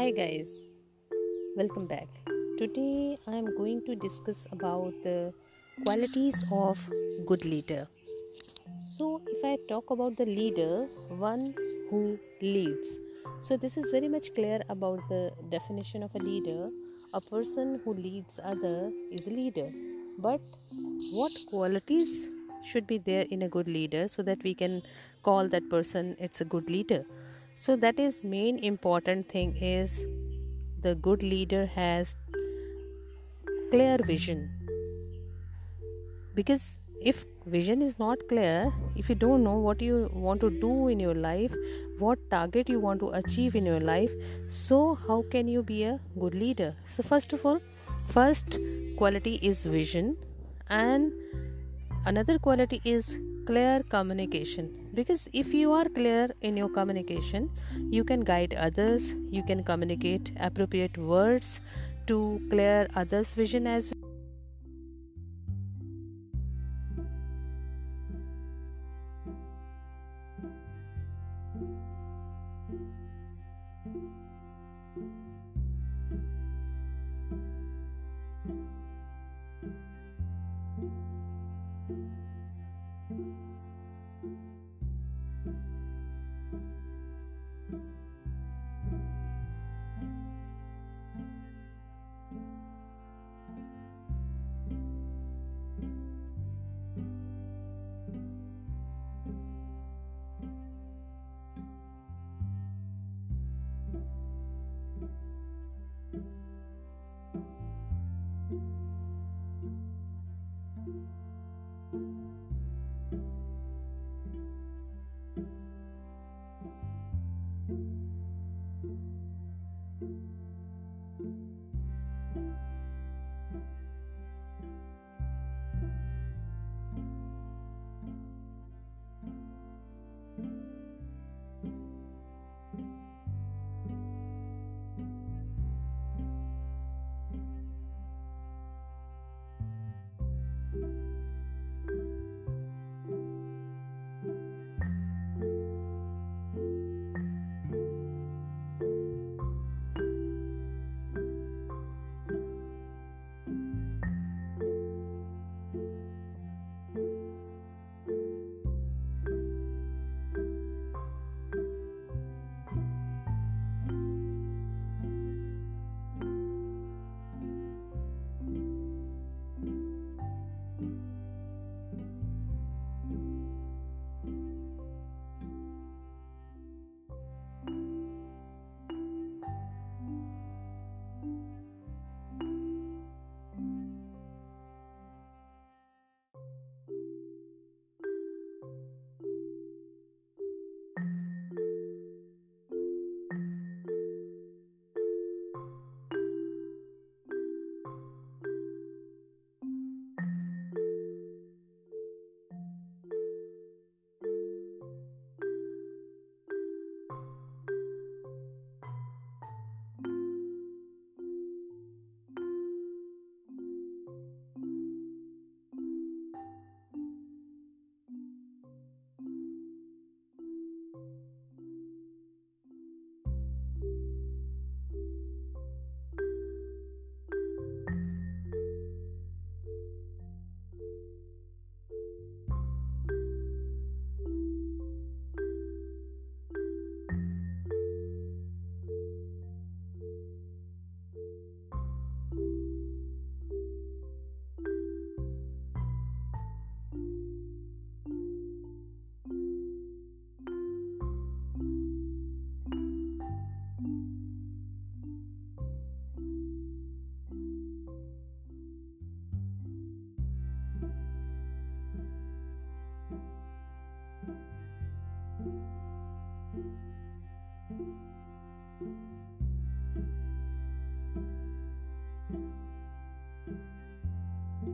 Hi guys, welcome back. Today I am going to discuss about the qualities of good leader. So if I talk about the leader, one who leads. So this is very much clear about the definition of a leader. A person who leads other is a leader. But what qualities should be there in a good leader so that we can call that person it's a good leader so that is main important thing is the good leader has clear vision. Because if vision is not clear if you don't know what you want to do in your life what target you want to achieve in your life so how can you be a good leader? So first of all first quality is vision and another quality is clear communication because if you are clear in your communication you can guide others you can communicate appropriate words to clear others vision as well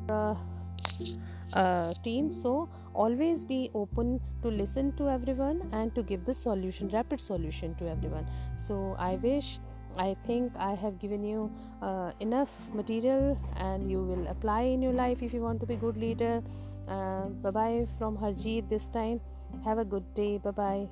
uh, uh, team so always be open to listen to everyone and to give the solution rapid solution to everyone. So i wish i think i have given you uh, enough material and you will apply in your life if you want to be good leader. Uh, bye bye from harjeet this time. Have a good day. Bye bye